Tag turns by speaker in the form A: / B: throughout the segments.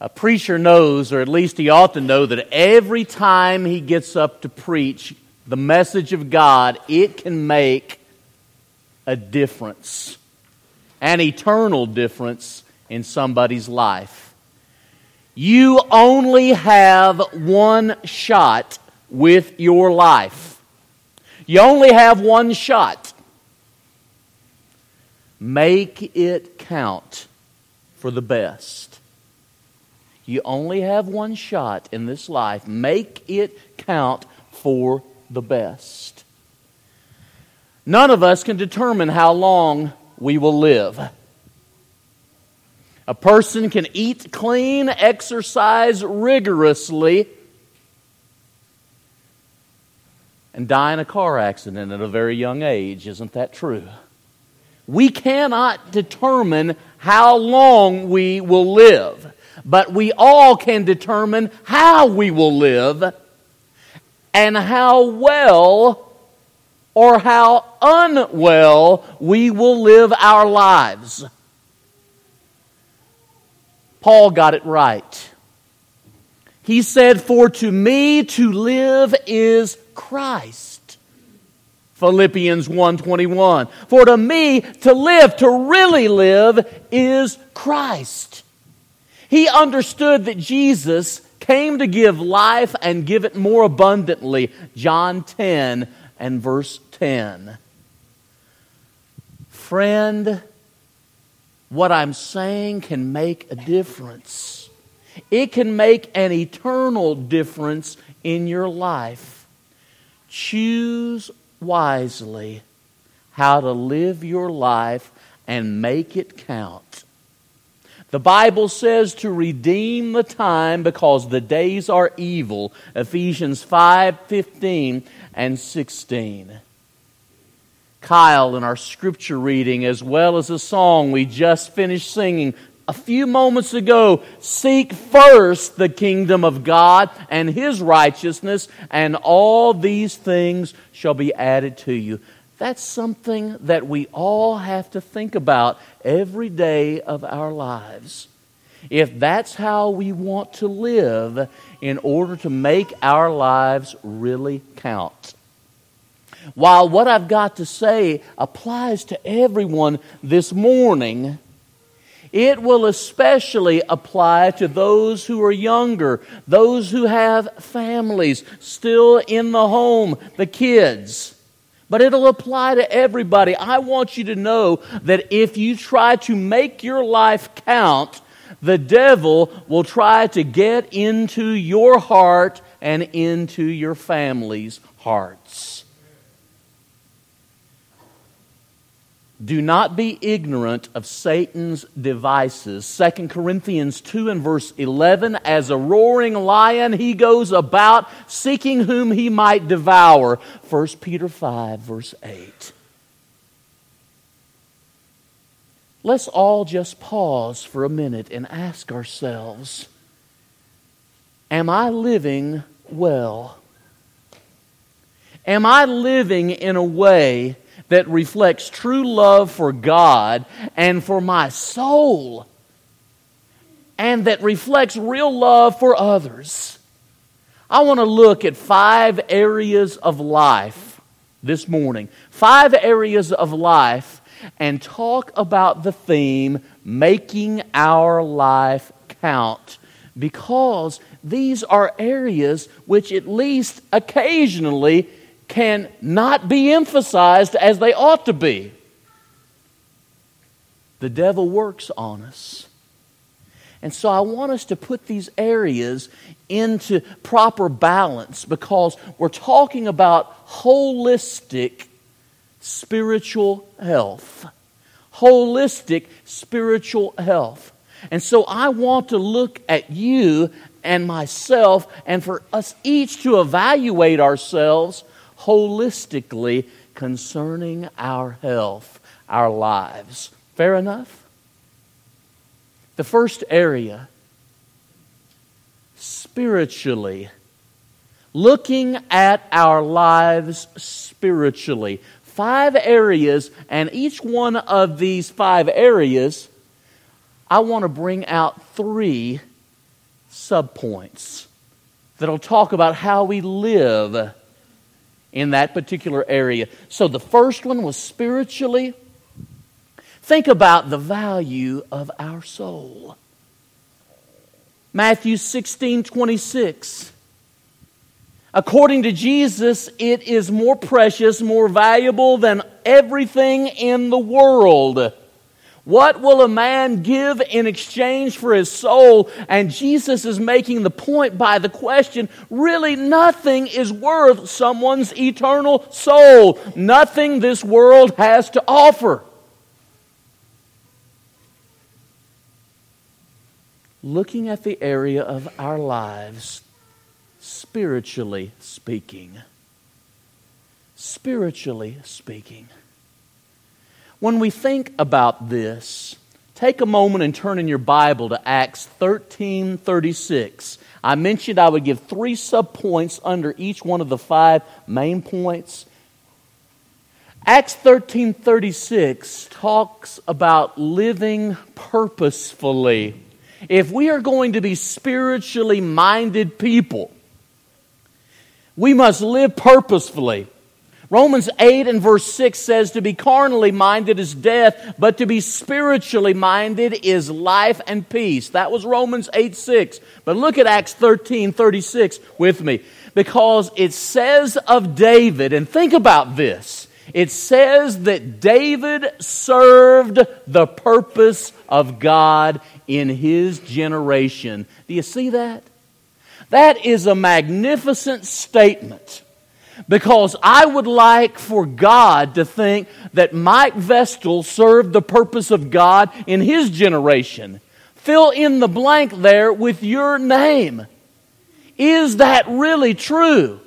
A: A preacher knows, or at least he ought to know, that every time he gets up to preach the message of God, it can make a difference, an eternal difference in somebody's life. You only have one shot with your life. You only have one shot. Make it count for the best. You only have one shot in this life. Make it count for the best. None of us can determine how long we will live. A person can eat clean, exercise rigorously, and die in a car accident at a very young age. Isn't that true? We cannot determine how long we will live, but we all can determine how we will live and how well or how unwell we will live our lives. Paul got it right. He said, For to me to live is Christ Philippians 1:21. For to me to live, to really live is Christ. He understood that Jesus came to give life and give it more abundantly. John 10 and verse 10. Friend, what I'm saying can make a difference. It can make an eternal difference in your life. Choose wisely how to live your life and make it count. The Bible says to redeem the time because the days are evil. Ephesians 5 15 and 16. Kyle, in our scripture reading, as well as a song we just finished singing, a few moments ago, seek first the kingdom of God and his righteousness, and all these things shall be added to you. That's something that we all have to think about every day of our lives. If that's how we want to live in order to make our lives really count. While what I've got to say applies to everyone this morning, it will especially apply to those who are younger, those who have families still in the home, the kids. But it'll apply to everybody. I want you to know that if you try to make your life count, the devil will try to get into your heart and into your family's hearts. Do not be ignorant of Satan's devices. 2 Corinthians 2 and verse 11 As a roaring lion, he goes about seeking whom he might devour. 1 Peter 5, verse 8. Let's all just pause for a minute and ask ourselves Am I living well? Am I living in a way that reflects true love for God and for my soul, and that reflects real love for others. I want to look at five areas of life this morning. Five areas of life and talk about the theme making our life count because these are areas which, at least occasionally, can not be emphasized as they ought to be. The devil works on us. And so I want us to put these areas into proper balance because we're talking about holistic spiritual health. Holistic spiritual health. And so I want to look at you and myself and for us each to evaluate ourselves holistically concerning our health, our lives. Fair enough? The first area, spiritually, looking at our lives spiritually. Five areas, and each one of these five areas, I want to bring out three subpoints that'll talk about how we live in that particular area. So the first one was spiritually. Think about the value of our soul. Matthew 16 26. According to Jesus, it is more precious, more valuable than everything in the world. What will a man give in exchange for his soul? And Jesus is making the point by the question really, nothing is worth someone's eternal soul. Nothing this world has to offer. Looking at the area of our lives, spiritually speaking. Spiritually speaking. When we think about this, take a moment and turn in your Bible to Acts 13 36. I mentioned I would give three subpoints under each one of the five main points. Acts 13 36 talks about living purposefully. If we are going to be spiritually minded people, we must live purposefully. Romans 8 and verse 6 says to be carnally minded is death, but to be spiritually minded is life and peace. That was Romans 8 6. But look at Acts 13 36 with me. Because it says of David, and think about this. It says that David served the purpose of God in his generation. Do you see that? That is a magnificent statement because I would like for God to think that Mike Vestal served the purpose of God in his generation. Fill in the blank there with your name. Is that really true?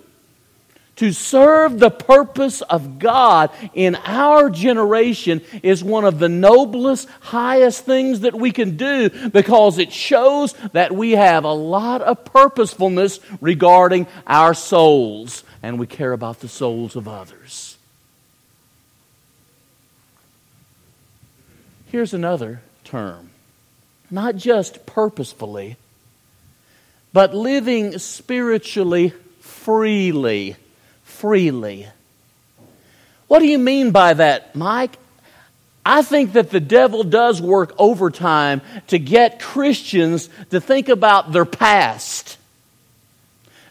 A: To serve the purpose of God in our generation is one of the noblest, highest things that we can do because it shows that we have a lot of purposefulness regarding our souls and we care about the souls of others. Here's another term not just purposefully, but living spiritually freely. Freely. What do you mean by that, Mike? I think that the devil does work overtime to get Christians to think about their past,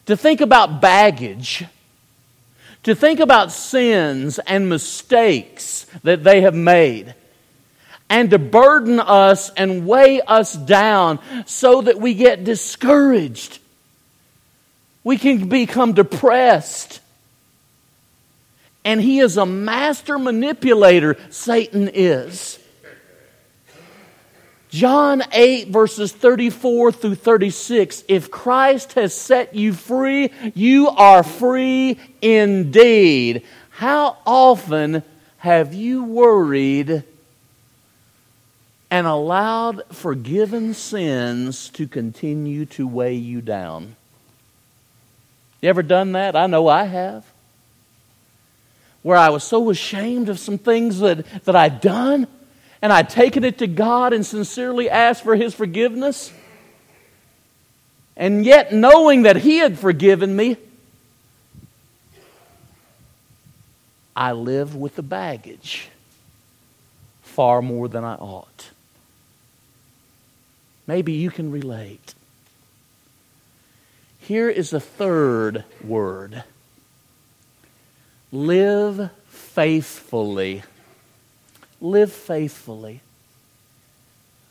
A: to think about baggage, to think about sins and mistakes that they have made, and to burden us and weigh us down so that we get discouraged. We can become depressed. And he is a master manipulator, Satan is. John 8, verses 34 through 36. If Christ has set you free, you are free indeed. How often have you worried and allowed forgiven sins to continue to weigh you down? You ever done that? I know I have. Where I was so ashamed of some things that, that I'd done and I'd taken it to God and sincerely asked for His forgiveness, and yet knowing that He had forgiven me, I lived with the baggage far more than I ought. Maybe you can relate. Here is a third word live faithfully live faithfully.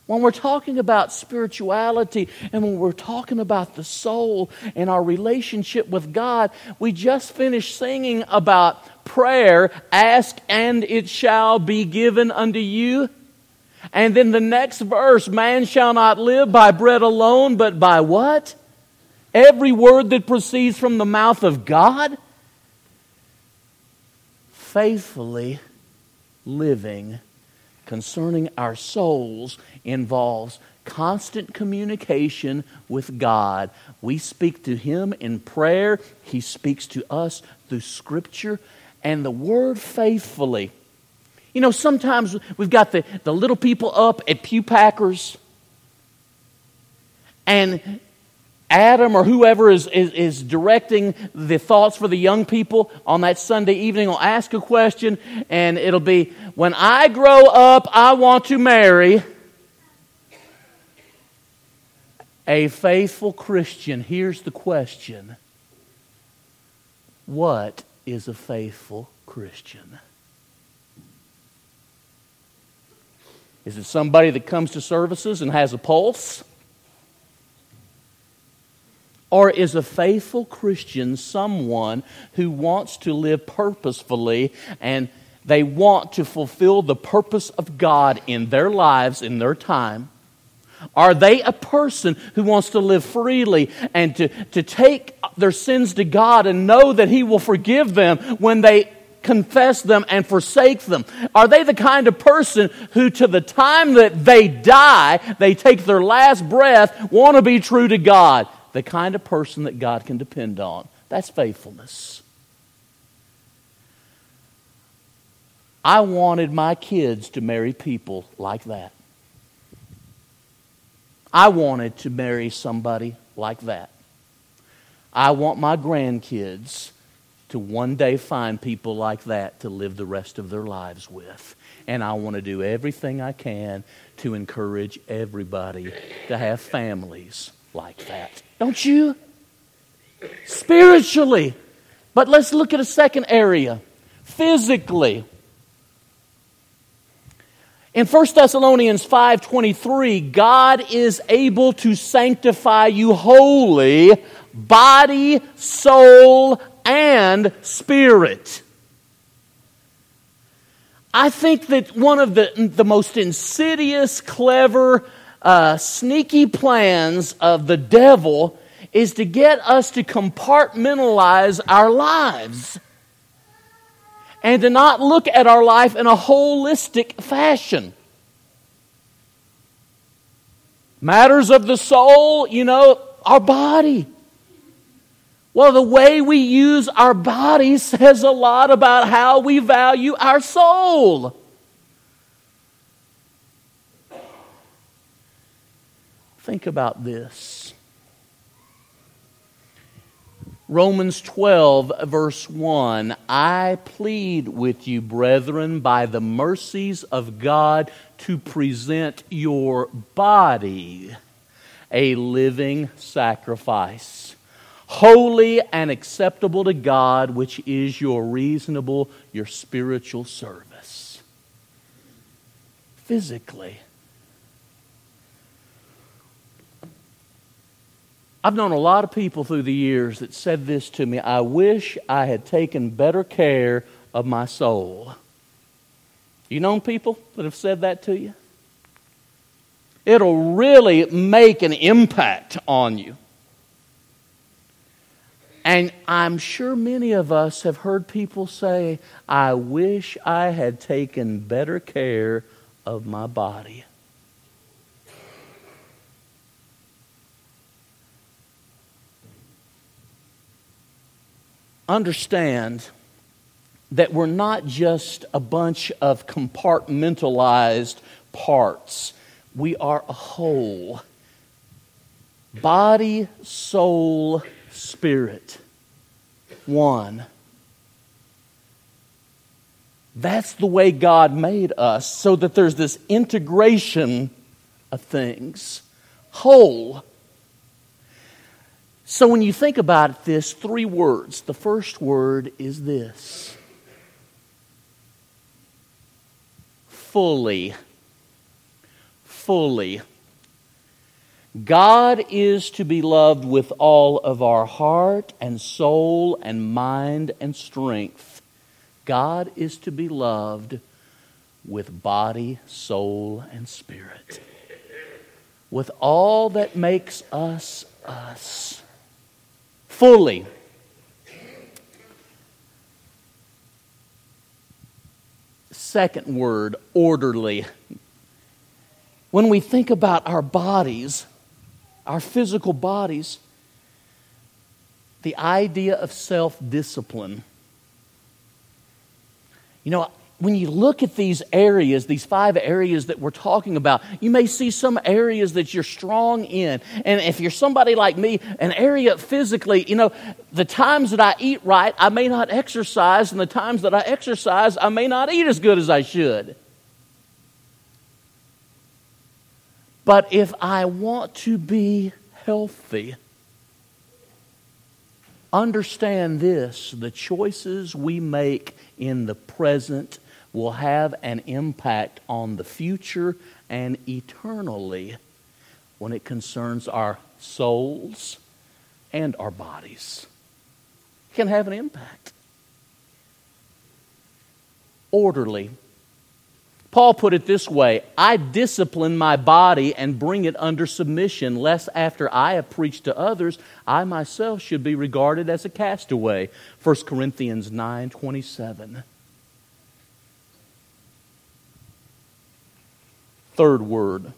A: When we're talking about spirituality and when we're talking about the soul and our relationship with God, we just finished singing about prayer ask and it shall be given unto you. And then the next verse man shall not live by bread alone, but by what? Every word that proceeds from the mouth of God. Faithfully living concerning our souls involves constant communication with God. We speak to Him in prayer, He speaks to us through Scripture, and the Word faithfully. You know, sometimes we've got the, the little people up at Pew Packers, and Adam or whoever is, is, is, directing the thoughts for the young people on that Sunday evening will ask a question, and it'll be When I grow up, I want to marry a faithful Christian. Here's the question What is a faithful Christian? Is it somebody that comes to services and has a pulse? Or is a faithful Christian someone who wants to live purposefully and they want to fulfill the purpose of God in their lives, in their time? Are they a person who wants to live freely and to, to take their sins to God and know that He will forgive them when they confess them and forsake them? Are they the kind of person who, to the time that they die, they take their last breath, want to be true to God? The kind of person that God can depend on. That's faithfulness. I wanted my kids to marry people like that. I wanted to marry somebody like that. I want my grandkids to one day find people like that to live the rest of their lives with. And I want to do everything I can to encourage everybody to have families like that. Don't you? Spiritually. But let's look at a second area. Physically. In 1 Thessalonians 5:23, God is able to sanctify you wholly, body, soul, and spirit. I think that one of the, the most insidious, clever, uh, sneaky plans of the devil is to get us to compartmentalize our lives and to not look at our life in a holistic fashion. Matters of the soul, you know, our body. Well, the way we use our body says a lot about how we value our soul. Think about this. Romans 12, verse 1 I plead with you, brethren, by the mercies of God, to present your body a living sacrifice, holy and acceptable to God, which is your reasonable, your spiritual service. Physically, I've known a lot of people through the years that said this to me I wish I had taken better care of my soul. You known people that have said that to you? It'll really make an impact on you. And I'm sure many of us have heard people say, I wish I had taken better care of my body. Understand that we're not just a bunch of compartmentalized parts, we are a whole body, soul, spirit. One. That's the way God made us, so that there's this integration of things. Whole. So when you think about this, three words. The first word is this fully. Fully. God is to be loved with all of our heart and soul and mind and strength. God is to be loved with body, soul, and spirit. With all that makes us us fully. Second word, orderly. When we think about our bodies, our physical bodies, the idea of self discipline. You know, when you look at these areas, these five areas that we're talking about, you may see some areas that you're strong in. And if you're somebody like me, an area physically, you know, the times that I eat right, I may not exercise, and the times that I exercise, I may not eat as good as I should. But if I want to be healthy, understand this the choices we make in the present will have an impact on the future and eternally when it concerns our souls and our bodies. It can have an impact. Orderly. Paul put it this way I discipline my body and bring it under submission, lest after I have preached to others, I myself should be regarded as a castaway. 1 Corinthians 9 27. Third word.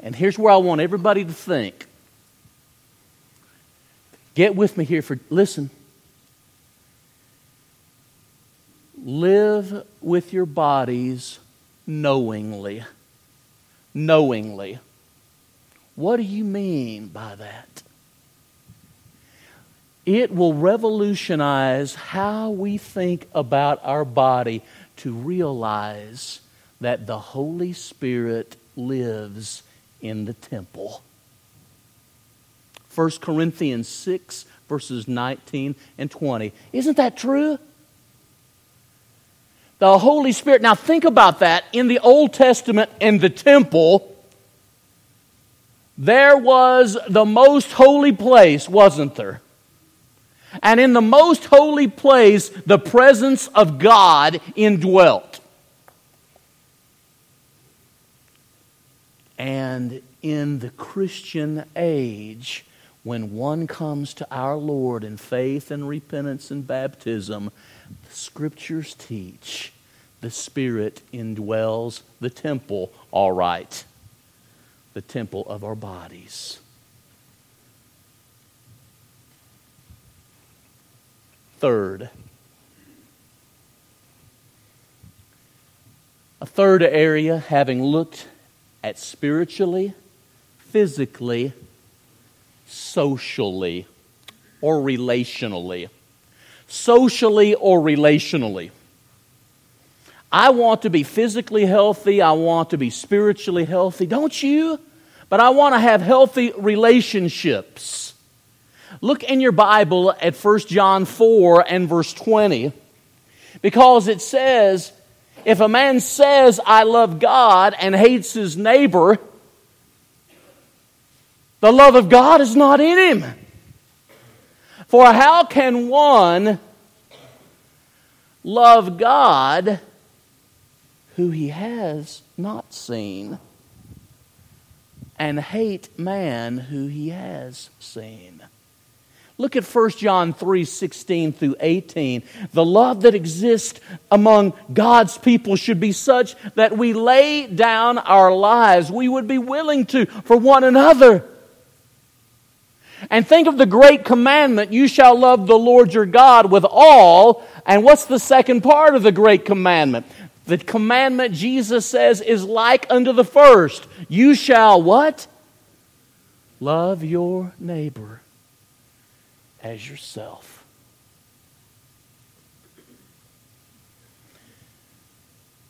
A: And here's where I want everybody to think. Get with me here for, listen. Live with your bodies knowingly. Knowingly. What do you mean by that? It will revolutionize how we think about our body to realize that the Holy Spirit lives in the temple. 1 Corinthians 6, verses 19 and 20. Isn't that true? The Holy Spirit. Now, think about that. In the Old Testament, in the temple, there was the most holy place, wasn't there? And in the most holy place, the presence of God indwelt. And in the Christian age, when one comes to our Lord in faith and repentance and baptism, the scriptures teach the Spirit indwells the temple, all right, the temple of our bodies. Third, a third area, having looked at spiritually, physically, socially, or relationally. Socially or relationally. I want to be physically healthy. I want to be spiritually healthy. Don't you? But I want to have healthy relationships. Look in your Bible at 1 John 4 and verse 20 because it says, if a man says, I love God and hates his neighbor, the love of God is not in him. For how can one love God who he has not seen and hate man who he has seen? Look at 1 John 3 16 through 18. The love that exists among God's people should be such that we lay down our lives. We would be willing to for one another. And think of the great commandment you shall love the Lord your God with all. And what's the second part of the great commandment? The commandment Jesus says is like unto the first. You shall what? Love your neighbor as yourself.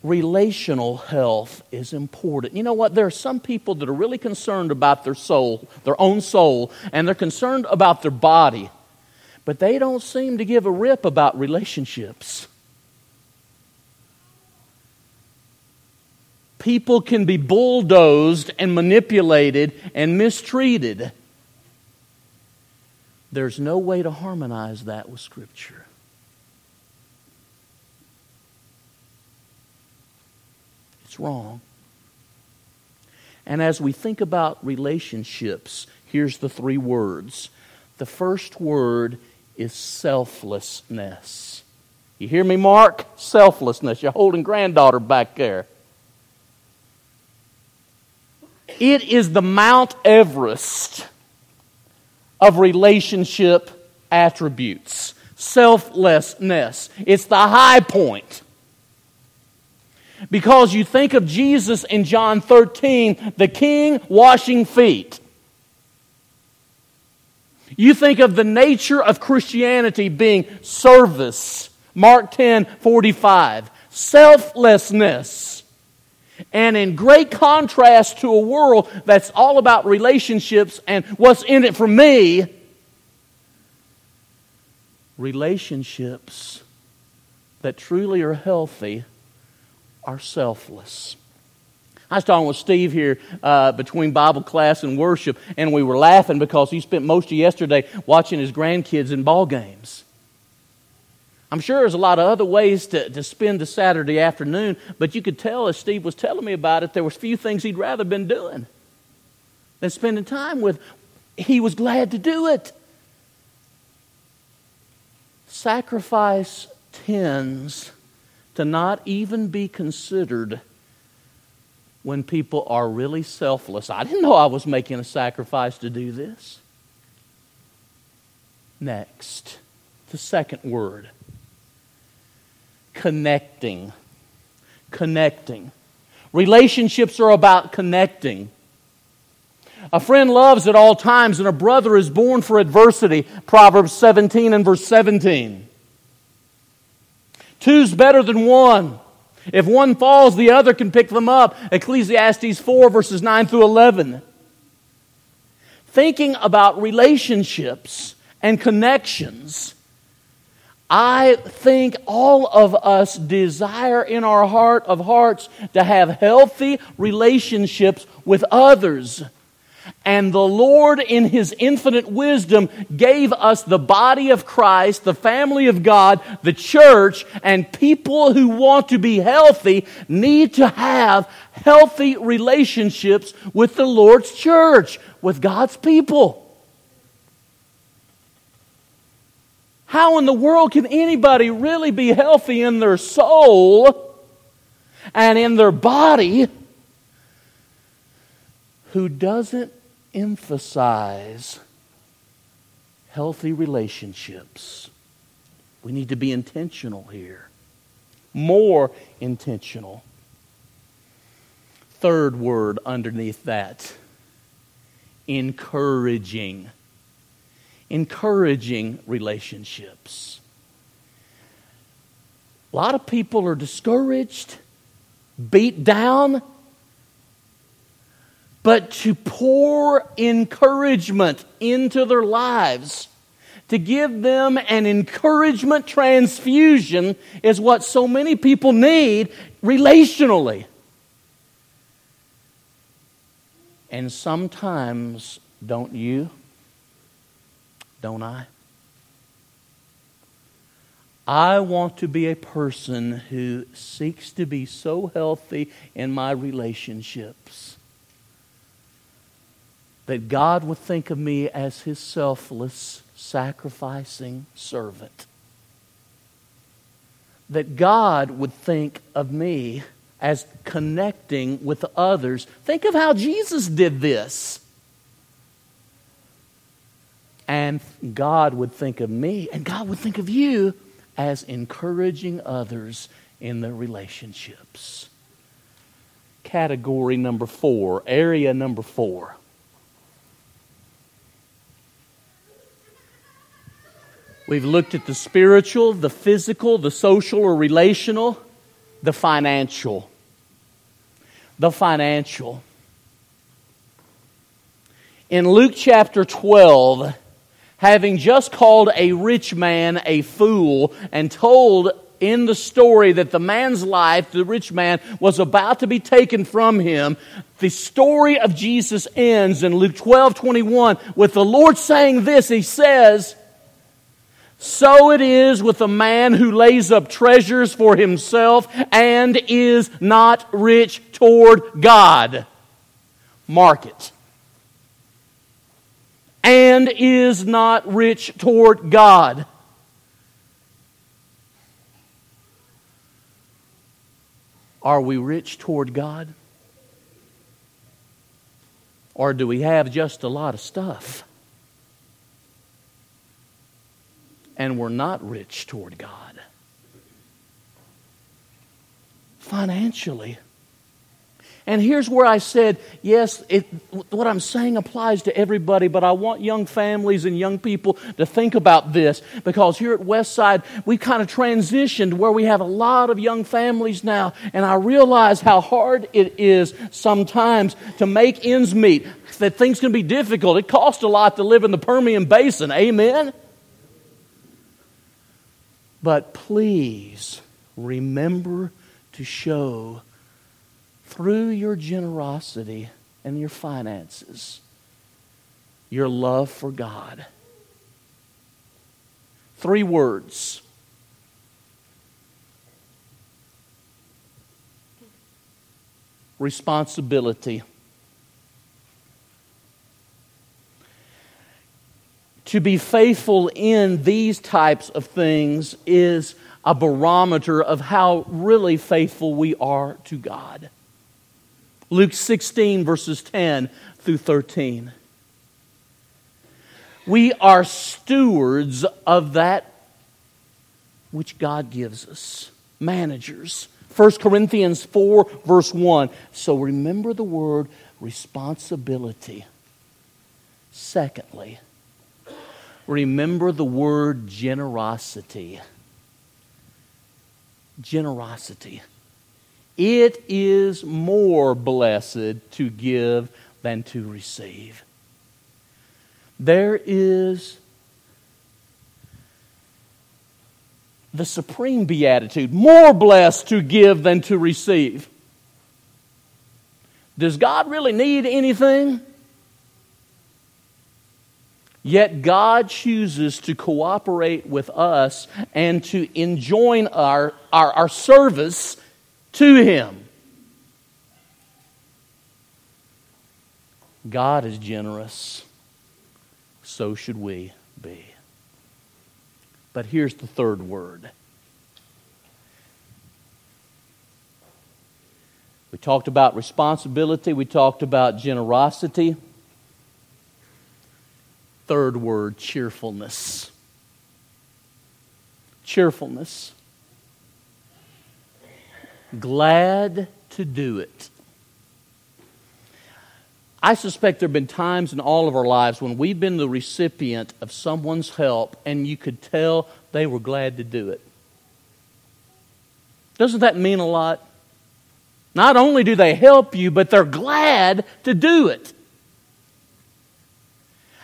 A: Relational health is important. You know what? There are some people that are really concerned about their soul, their own soul, and they're concerned about their body, but they don't seem to give a rip about relationships. People can be bulldozed and manipulated and mistreated. There's no way to harmonize that with Scripture. It's wrong. And as we think about relationships, here's the three words. The first word is selflessness. You hear me, Mark? Selflessness. You're holding granddaughter back there. It is the Mount Everest of relationship attributes. selflessness. It's the high point. Because you think of Jesus in John 13, the king washing feet. You think of the nature of Christianity being service. Mark 10 45. Selflessness. And in great contrast to a world that's all about relationships and what's in it for me, relationships that truly are healthy are selfless. I was talking with Steve here uh, between Bible class and worship, and we were laughing because he spent most of yesterday watching his grandkids in ball games. I'm sure there's a lot of other ways to, to spend the Saturday afternoon, but you could tell as Steve was telling me about it, there was few things he'd rather been doing than spending time with. He was glad to do it. Sacrifice tends to not even be considered when people are really selfless. I didn't know I was making a sacrifice to do this. Next, the second word connecting. Connecting. Relationships are about connecting. A friend loves at all times, and a brother is born for adversity. Proverbs 17 and verse 17. Two's better than one. If one falls, the other can pick them up. Ecclesiastes 4, verses 9 through 11. Thinking about relationships and connections, I think all of us desire in our heart of hearts to have healthy relationships with others. And the Lord, in His infinite wisdom, gave us the body of Christ, the family of God, the church, and people who want to be healthy need to have healthy relationships with the Lord's church, with God's people. How in the world can anybody really be healthy in their soul and in their body who doesn't emphasize healthy relationships. We need to be intentional here, more intentional. Third word underneath that encouraging. Encouraging relationships. A lot of people are discouraged, beat down, but to pour encouragement into their lives. To give them an encouragement transfusion is what so many people need relationally. And sometimes, don't you? Don't I? I want to be a person who seeks to be so healthy in my relationships that God would think of me as his selfless, sacrificing servant. That God would think of me as connecting with others. Think of how Jesus did this. And God would think of me, and God would think of you as encouraging others in their relationships. Category number four, area number four We've looked at the spiritual, the physical, the social or relational, the financial. The financial. In Luke chapter 12, having just called a rich man a fool and told in the story that the man's life, the rich man, was about to be taken from him, the story of Jesus ends in Luke 12 21 with the Lord saying this. He says, so it is with a man who lays up treasures for himself and is not rich toward God. Mark it. And is not rich toward God. Are we rich toward God? Or do we have just a lot of stuff? and we're not rich toward God. Financially, and here's where I said, yes, it, what I'm saying applies to everybody, but I want young families and young people to think about this because here at Westside, we kind of transitioned where we have a lot of young families now, and I realize how hard it is sometimes to make ends meet, that things can be difficult. It costs a lot to live in the Permian Basin. Amen? But please remember to show through your generosity and your finances, your love for God. Three words. Responsibility. To be faithful in these types of things is a barometer of how really faithful we are to God. Luke 16, verses 10 through 13. We are stewards of that which God gives us, managers. 1 Corinthians 4, verse 1. So remember the word responsibility. Secondly, remember the word generosity. Generosity. It is more blessed to give than to receive. There is the supreme beatitude more blessed to give than to receive. Does God really need anything? Yet God chooses to cooperate with us and to enjoin our, our, our service to Him. God is generous, so should we be. But here's the third word. We talked about responsibility, we talked about generosity. Third word, cheerfulness. Cheerfulness glad to do it. I suspect there have been times in all of our lives when we've been the recipient of someone's help and you could tell they were glad to do it. Doesn't that mean a lot? Not only do they help you, but they're glad to do it.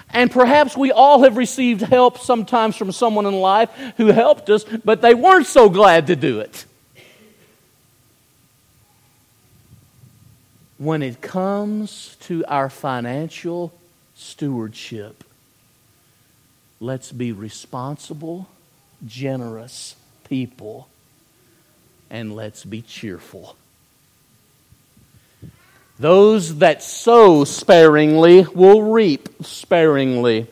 A: And perhaps we all have received help sometimes from someone in life who helped us, but they weren't so glad to do it. When it comes to our financial stewardship, let's be responsible, generous people, and let's be cheerful. Those that sow sparingly will reap sparingly.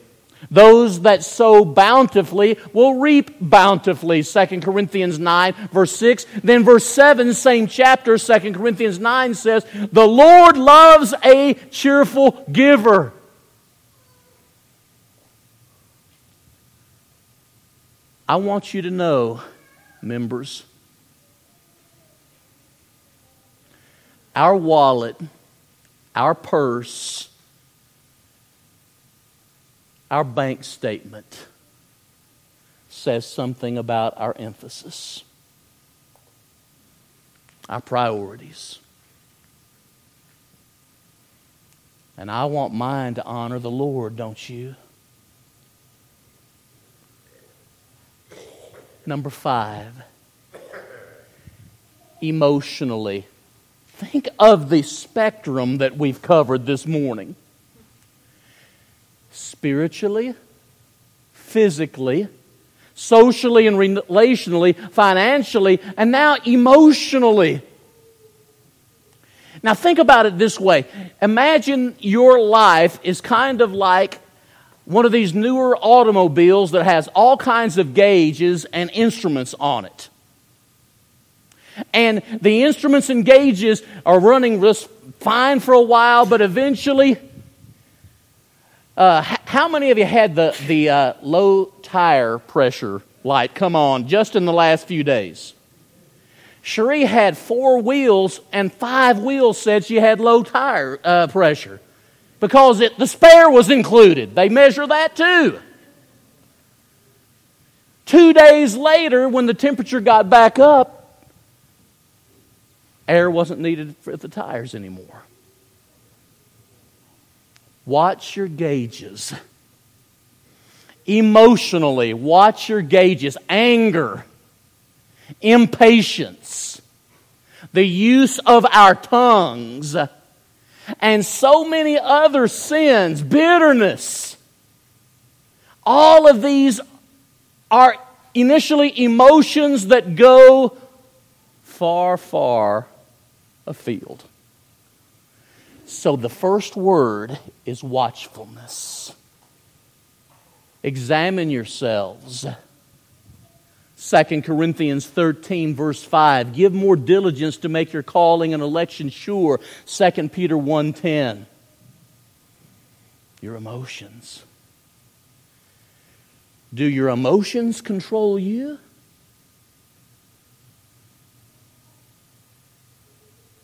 A: Those that sow bountifully will reap bountifully. 2 Corinthians 9, verse 6. Then, verse 7, same chapter, 2 Corinthians 9 says, The Lord loves a cheerful giver. I want you to know, members, our wallet, our purse, our bank statement says something about our emphasis, our priorities. And I want mine to honor the Lord, don't you? Number five, emotionally. Think of the spectrum that we've covered this morning spiritually, physically, socially and relationally, financially, and now emotionally. Now, think about it this way Imagine your life is kind of like one of these newer automobiles that has all kinds of gauges and instruments on it. And the instruments and gauges are running just fine for a while, but eventually Uh, how many of you had the, the uh, low tire pressure light come on just in the last few days? Cherie had four wheels, and five wheels said she had low tire uh, pressure because it, the spare was included. They measure that too. Two days later, when the temperature got back up, air wasn't needed for the tires anymore. Watch your gauges. Emotionally, watch your gauges. Anger, impatience, the use of our tongues, and so many other sins, bitterness. All of these are initially emotions that go far, far afield. So the first word is watchfulness. Examine yourselves. 2 Corinthians 13, verse 5. Give more diligence to make your calling and election sure. 2 Peter 1.10. Your emotions. Do your emotions control you?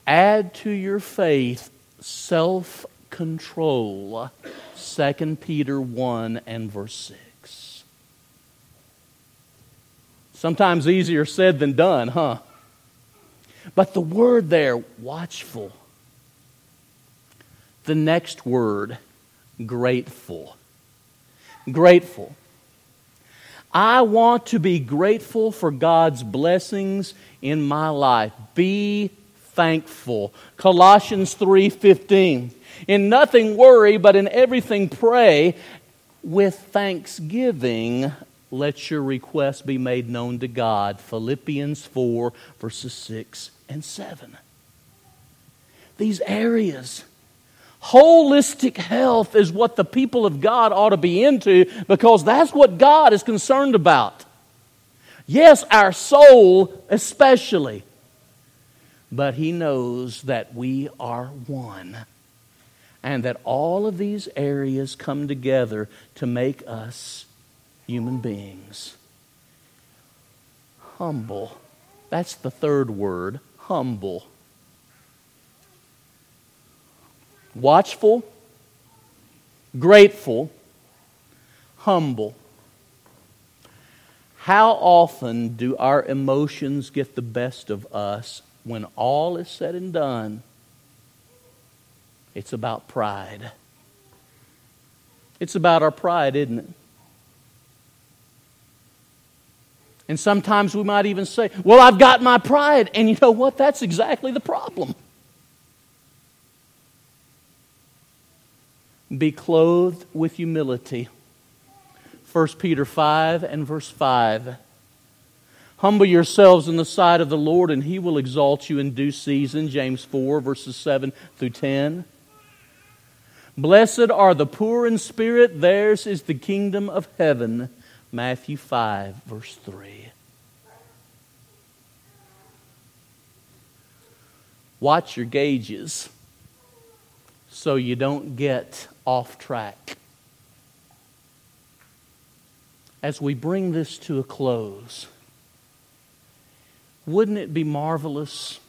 A: Add to your faith self control. 2 Peter 1 and verse 6. Sometimes easier said than done, huh? But the word there, watchful. The next word, grateful. Grateful. I want to be grateful for God's blessings in my life. Be thankful. Colossians 3:15. In nothing worry, but in everything pray with thanksgiving. Let your requests be made known to God. Philippians 4 verses 6 and 7. These areas Holistic health is what the people of God ought to be into because that's what God is concerned about. Yes, our soul especially. But He knows that we are one and that all of these areas come together to make us human beings. Humble. That's the third word humble. Watchful, grateful, humble. How often do our emotions get the best of us when all is said and done, it's about pride. It's about our pride, isn't it? And sometimes we might even say, Well, I've got my pride. And you know what? That's exactly the problem. Be clothed with humility. 1 Peter 5 and verse 5. Humble yourselves in the sight of the Lord, and he will exalt you in due season. James 4, verses 7 through 10. Blessed are the poor in spirit, theirs is the kingdom of heaven. Matthew 5, verse 3. Watch your gauges so you don't get off track. As we bring this to a close, wouldn't it be marvelous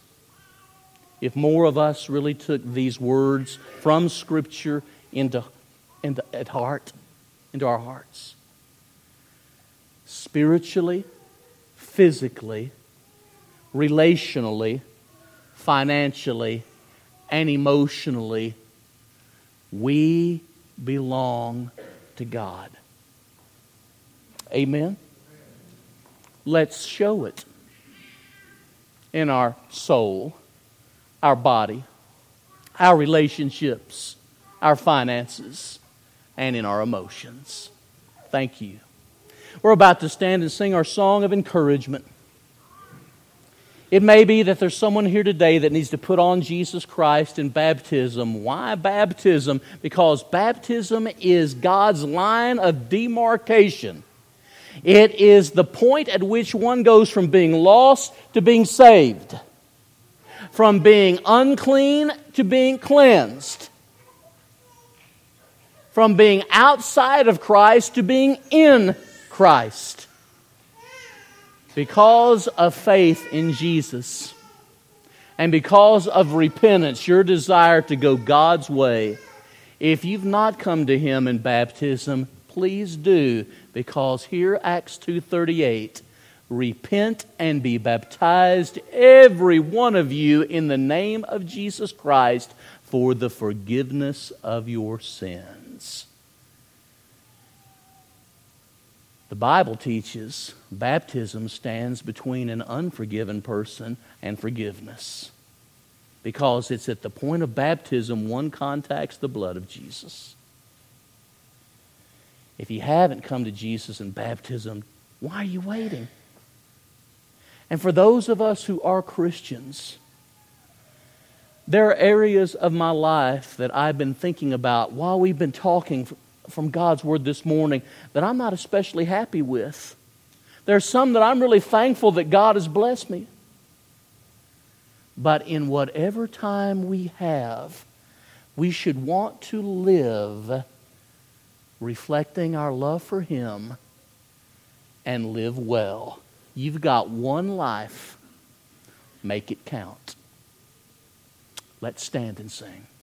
A: if more of us really took these words from Scripture into, into at heart, into our hearts? Spiritually, physically, relationally, financially, and emotionally, we belong to God. Amen? Let's show it in our soul, our body, our relationships, our finances, and in our emotions. Thank you. We're about to stand and sing our song of encouragement. It may be that there's someone here today that needs to put on Jesus Christ in baptism. Why baptism? Because baptism is God's line of demarcation it is the point at which one goes from being lost to being saved, from being unclean to being cleansed, from being outside of Christ to being in Christ. Because of faith in Jesus and because of repentance, your desire to go God's way, if you've not come to him in baptism, please do because here Acts 2:38 repent and be baptized every one of you in the name of Jesus Christ for the forgiveness of your sins. The Bible teaches baptism stands between an unforgiven person and forgiveness because it's at the point of baptism one contacts the blood of Jesus. If you haven't come to Jesus in baptism, why are you waiting? And for those of us who are Christians, there are areas of my life that I've been thinking about while we've been talking from God's Word this morning that I'm not especially happy with. There are some that I'm really thankful that God has blessed me. But in whatever time we have, we should want to live reflecting our love for Him and live well. You've got one life, make it count. Let's stand and sing.